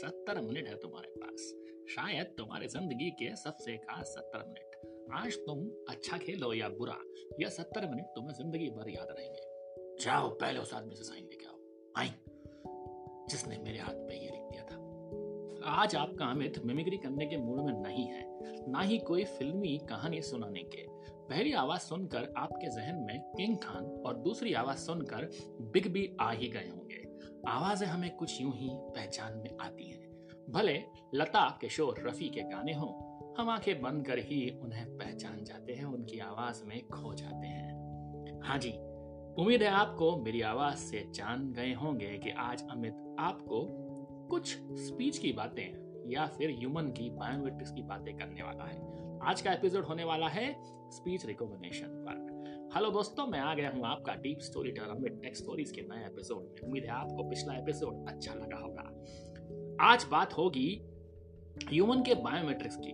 सत्तर मिनट है तुम्हारे पास। शायद तुम्हारी ज़िंदगी के सबसे खास सत्तर मिनट। आज तुम अच्छा खेलो या बुरा यह सत्तर मिनट तुम्हें ज़िंदगी भर याद रहेंगे। जाओ, पहले उस आदमी से साइन लेके आओ। आई जिसने मेरे हाथ पे ये लिख दिया था। आज आपका अमित मिमिक्री करने के मूड में नहीं है, ना ही कोई फिल्मी कहानी सुनाने के। पहली आवाज़ सुनकर आपके जहन में किंग खान और दूसरी आवाज़ सुनकर बिग बी आ ही गए होंगे। आवाज़ें हमें कुछ यूँ ही पहचान में आती हैं। भले लता, किशोर, रफी के गाने हों, हम आँखें बंद कर ही उन्हें पहचान जाते हैं, उनकी आवाज़ में खो जाते हैं। हाँ जी, उम्मीद है आपको मेरी आवाज़ से जान गए होंगे कि आज अमित आपको कुछ स्पीच की बातें या फिर ह्यूमन की बायोमेट्रिक्स की बातें करने वाला है। आज का एपिसोड होने वाला है स्पीच रिकॉग्निशन पर। हेलो दोस्तों, मैं आ गया हूँ आपका deep story teller Amit tech stories के नए एपिसोड में। उम्मीद है आपको पिछला एपिसोड अच्छा लगा होगा। आज बात होगी ह्यूमन के बायोमेट्रिक्स की।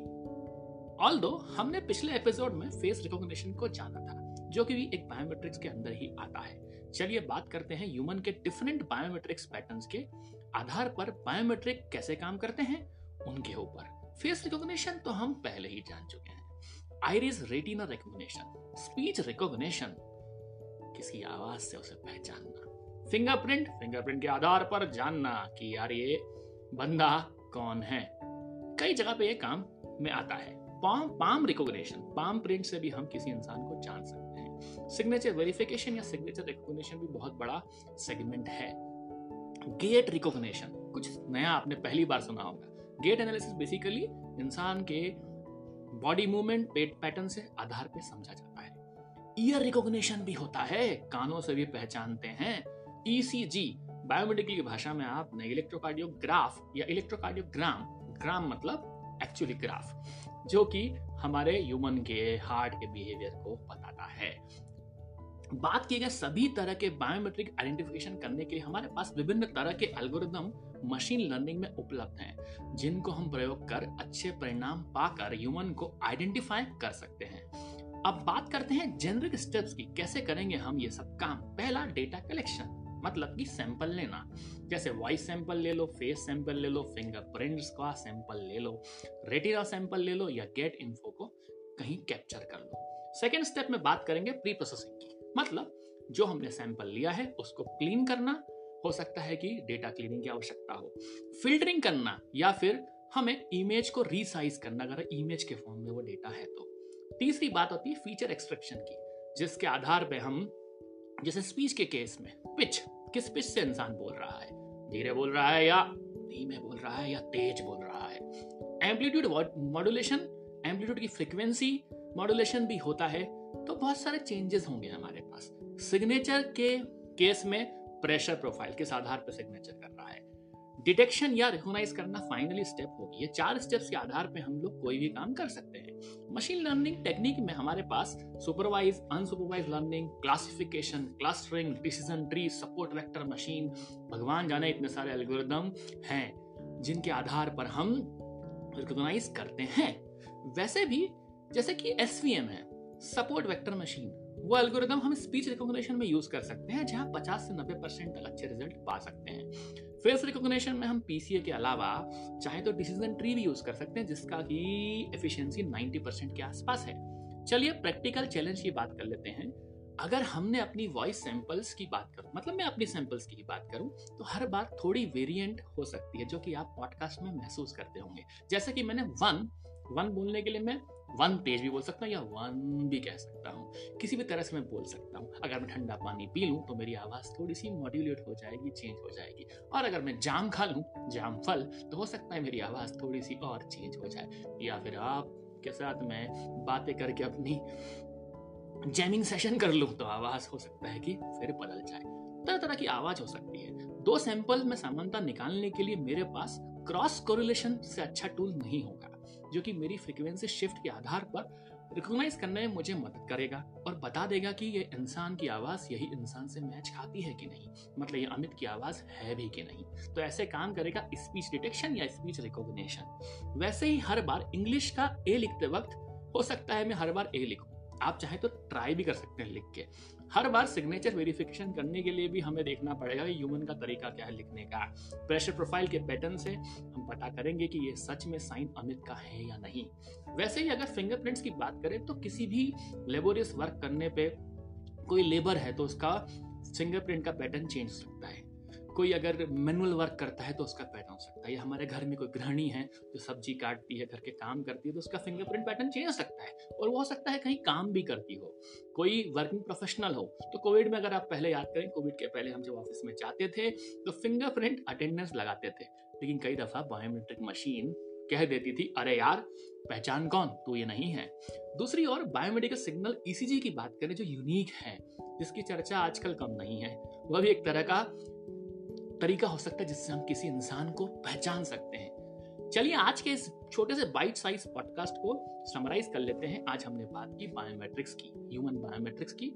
ऑल हमने पिछले एपिसोड में फेस रिकॉग्निशन को जाना था, जो कि भी एक बायोमेट्रिक्स के अंदर ही आता है। चलिए बात करते हैं ह्यूमन के डिफरेंट बायोमेट्रिक्स पैटर्न्स के आधार पर बायोमेट्रिक कैसे काम करते हैं, उनके ऊपर। फेस रिकॉग्निशन तो हम पहले ही जान चुके हैं। Iris retina recognition, speech recognition किसी आवाज़ से उसे पहचानना। फिंगरप्रिंट फिंगरप्रिंट के आधार पर जानना कि यार ये बंदा कौन है। कई जगह पे ये काम में आता है। Palm palm recognition, palm print से भी हम किसी इंसान को जान सकते हैं। सिग्नेचर वेरिफिकेशन या सिग्नेचर रिकॉग्निशन भी बहुत बड़ा सेगमेंट है। गेट रिकॉग्निशन, कुछ नया आपने पहली बार सुना होगा। गेट एनालिसिस बेसिकली इंसान के बॉडी मूवमेंट, पेट पैटर्न से आधार पे समझा जाता है। ईयर रिकॉग्निशन भी होता है, कानों से भी पहचानते हैं। ईसीजी बायोमेडिकल की भाषा में आपने इलेक्ट्रोकार्डियोग्राफ या इलेक्ट्रोकार्डियोग्राम ग्राम मतलब एक्चुअली ग्राफ जो कि हमारे ह्यूमन के हार्ट के बिहेवियर को बताता है। बात किए गए सभी तरह के बायोमेट्रिक आइडेंटिफिकेशन करने के लिए हमारे पास विभिन्न तरह के एल्गोरिदम मशीन लर्निंग में उपलब्ध हैं, जिनको हम प्रयोग कर अच्छे परिणाम पाकर ह्यूमन को आइडेंटिफाई कर सकते हैं। अब बात करते हैं जेनरिक स्टेप्स की, कैसे करेंगे हम ये सब काम? पहला डेटा कलेक्शन मतलब कि सैंपल लेना। जैसे वॉइस सैंपल ले लो फेस सैंपल ले लो फिंगरप्रिंट्स का सैंपल ले लो रेटिना सैंपल ले लो या गेट इन्फो को कहीं कैप्चर कर लो। सेकेंड स्टेप में बात करेंगे प्री प्रोसेसिंग की। मतलब जो हमने सैंपल लिया है, उसको क्लीन करना, हो सकता है कि डेटा क्लीनिंग की आवश्यकता हो। फिल्टरिंग करना या फिर हमें इमेज को रीसाइज करना, अगर इमेज के फॉर्म में वो डेटा है तो। तीसरी बात होती है फीचर एक्सट्रैक्शन की, जिसके आधार पे हम, जैसे स्पीच के केस में पिच किस पिच से इंसान बोल रहा है? धीरे बोल रहा है या धीमे बोल रहा है या तेज बोल रहा है? एम्पलीट्यूड मॉड्यूलेशन एम्पलीट्यूड की फ्रीक्वेंसी मॉड्यूलेशन भी होता है तो बहुत सारे चेंजेस होंगे हमारे पास। सिग्नेचर के केस में प्रेशर प्रोफ़ाइल किस आधार पर सिग्नेचर कर रहा है? डिटेक्शन या रिकॉग्नाइज करना फाइनली स्टेप होगी। ये चार स्टेप्स के आधार पे हम लोग कोई भी काम कर सकते हैं। मशीन लर्निंग टेक्निक में हमारे पास supervise unsupervise learning classification clustering decision tree support vector machine भगवान जाने इतने सारे एल्गोरिदम हैं, जिनके आधार पर हम रिकॉग्नाइज करते हैं। वैसे भी जैसे कि SVM है सपोर्ट वेक्टर मशीन वो एल्गोरिदम हम स्पीच रिकॉग्निशन में यूज़ कर सकते हैं, जहाँ 50 से 90 परसेंट तक अच्छे रिज़ल्ट पा सकते हैं। फेस रिकॉग्निशन में हम पीसीए के अलावा चाहे तो डिसीज़न ट्री भी यूज़ कर सकते हैं, जिसका की एफिशिएंसी 90 परसेंट के आसपास है। चलिए प्रैक्टिकल चैलेंज की बात कर लेते हैं। अगर हमने अपनी वॉइस सैंपल्स की बात करूँ मतलब मैं अपनी सैंपल्स की बात करूँ तो हर बार थोड़ी वेरिएंट हो सकती है, जो कि आप पॉडकास्ट में महसूस करते होंगे। जैसे कि मैंने वन वन बोलने के लिए मैं वन पेज भी बोल सकता हूँ या वन भी कह सकता हूँ। किसी भी तरह से मैं बोल सकता हूँ। अगर मैं ठंडा पानी पी लूँ तो मेरी आवाज़ थोड़ी सी मॉड्यूलेट हो जाएगी चेंज हो जाएगी। और अगर मैं जाम खा लूँ, जाम फल तो हो सकता है मेरी आवाज़ थोड़ी सी और चेंज हो जाए। या फिर आपके साथ मैं बातें करके अपनी जैमिंग सेशन कर लूँ तो आवाज़ हो सकता है कि फिर बदल जाए। तरह तरह की आवाज़ हो सकती है। दो सैंपल में समानता निकालने के लिए मेरे पास क्रॉस कोरिलेशन से अच्छा टूल नहीं होगा। जो कि मेरी फ्रिक्वेंसी शिफ्ट के आधार पर रिकॉग्नाइज करने में मुझे मदद करेगा और बता देगा कि ये इंसान की आवाज़ यही इंसान से मैच खाती है कि नहीं। मतलब ये अमित की आवाज़ है भी कि नहीं। तो ऐसे काम करेगा स्पीच डिटेक्शन या स्पीच रिकॉग्निशन वैसे ही हर बार इंग्लिश का ए लिखते वक्त हो सकता है मैं हर बार ए लिखूं। आप चाहे तो ट्राई भी कर सकते हैं लिख के। हर बार सिग्नेचर वेरिफिकेशन करने के लिए भी हमें देखना पड़ेगा कि ह्यूमन का तरीका क्या है लिखने का। प्रेशर प्रोफ़ाइल के पैटर्न से हम पता करेंगे कि ये सच में साइन अमित का है या नहीं। वैसे ही अगर फिंगरप्रिंट्स की बात करें तो किसी भी लेबोरियस वर्क करने पे कोई लेबर है तो उसका फिंगरप्रिंट का पैटर्न चेंज हो सकता है। कोई अगर मैनुअल वर्क करता है तो उसका पैटर्न हो सकता है। या हमारे घर में कोई गृहिणी है जो सब्ज़ी काटती है, घर के काम करती है तो उसका फिंगरप्रिंट पैटर्न चेंज हो सकता है। और वो हो सकता है कहीं काम भी करती हो। कोई वर्किंग प्रोफेशनल हो तो कोविड में अगर आप पहले याद करें कोविड के पहले हम जब ऑफ़िस में जाते थे तो फिंगरप्रिंट अटेंडेंस लगाते थे। लेकिन कई दफ़ा बायोमेट्रिक मशीन कह देती थी, अरे यार, पहचान कौन? तो ये नहीं है। दूसरी ओर बायोमेडिकल सिग्नल ईसीजी की बात करें, जो यूनिक है, जिसकी चर्चा आजकल कम नहीं है। वह भी एक तरह का तरीका हो सकता है जिससे हम किसी इंसान को पहचान सकते हैं। चलिए आज के इस छोटे से बाइट साइज़ पॉडकास्ट को समराइज कर लेते हैं। आज हमने बात की बायोमेट्रिक्स की ह्यूमन बायोमेट्रिक्स की,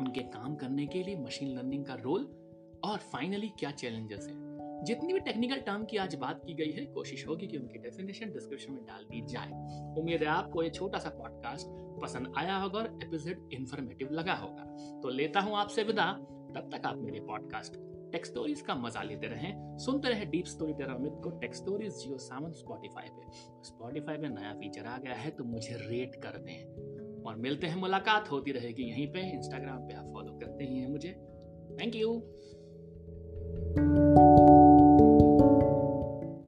उनके काम करने के लिए मशीन लर्निंग का रोल और फाइनली क्या चैलेंजेस हैं। जितनी भी टेक्निकल टर्म की आज बात की गई है, कोशिश होगी कि उनकी डेफिनेशन डिस्क्रिप्शन में डाल दी जाए। उम्मीद है आपको ये छोटा सा पॉडकास्ट पसंद आया होगा और एपिसोड इन्फॉर्मेटिव लगा होगा। तो लेता हूँ आपसे विदा। तब तक आप मेरे पॉडकास्ट टेक स्टोरीज का मज़ा लेते रहें। सुनते रहे डीप स्टोरी तेरा अमित को tech stories Jio Saavn Spotify पे। स्पॉटिफाई पे नया फीचर आ गया है तो मुझे रेट कर दें। और मिलते हैं, मुलाकात होती रहेगी यहीं पे। इंस्टाग्राम पे आप फॉलो करते ही हैं मुझे। Thank you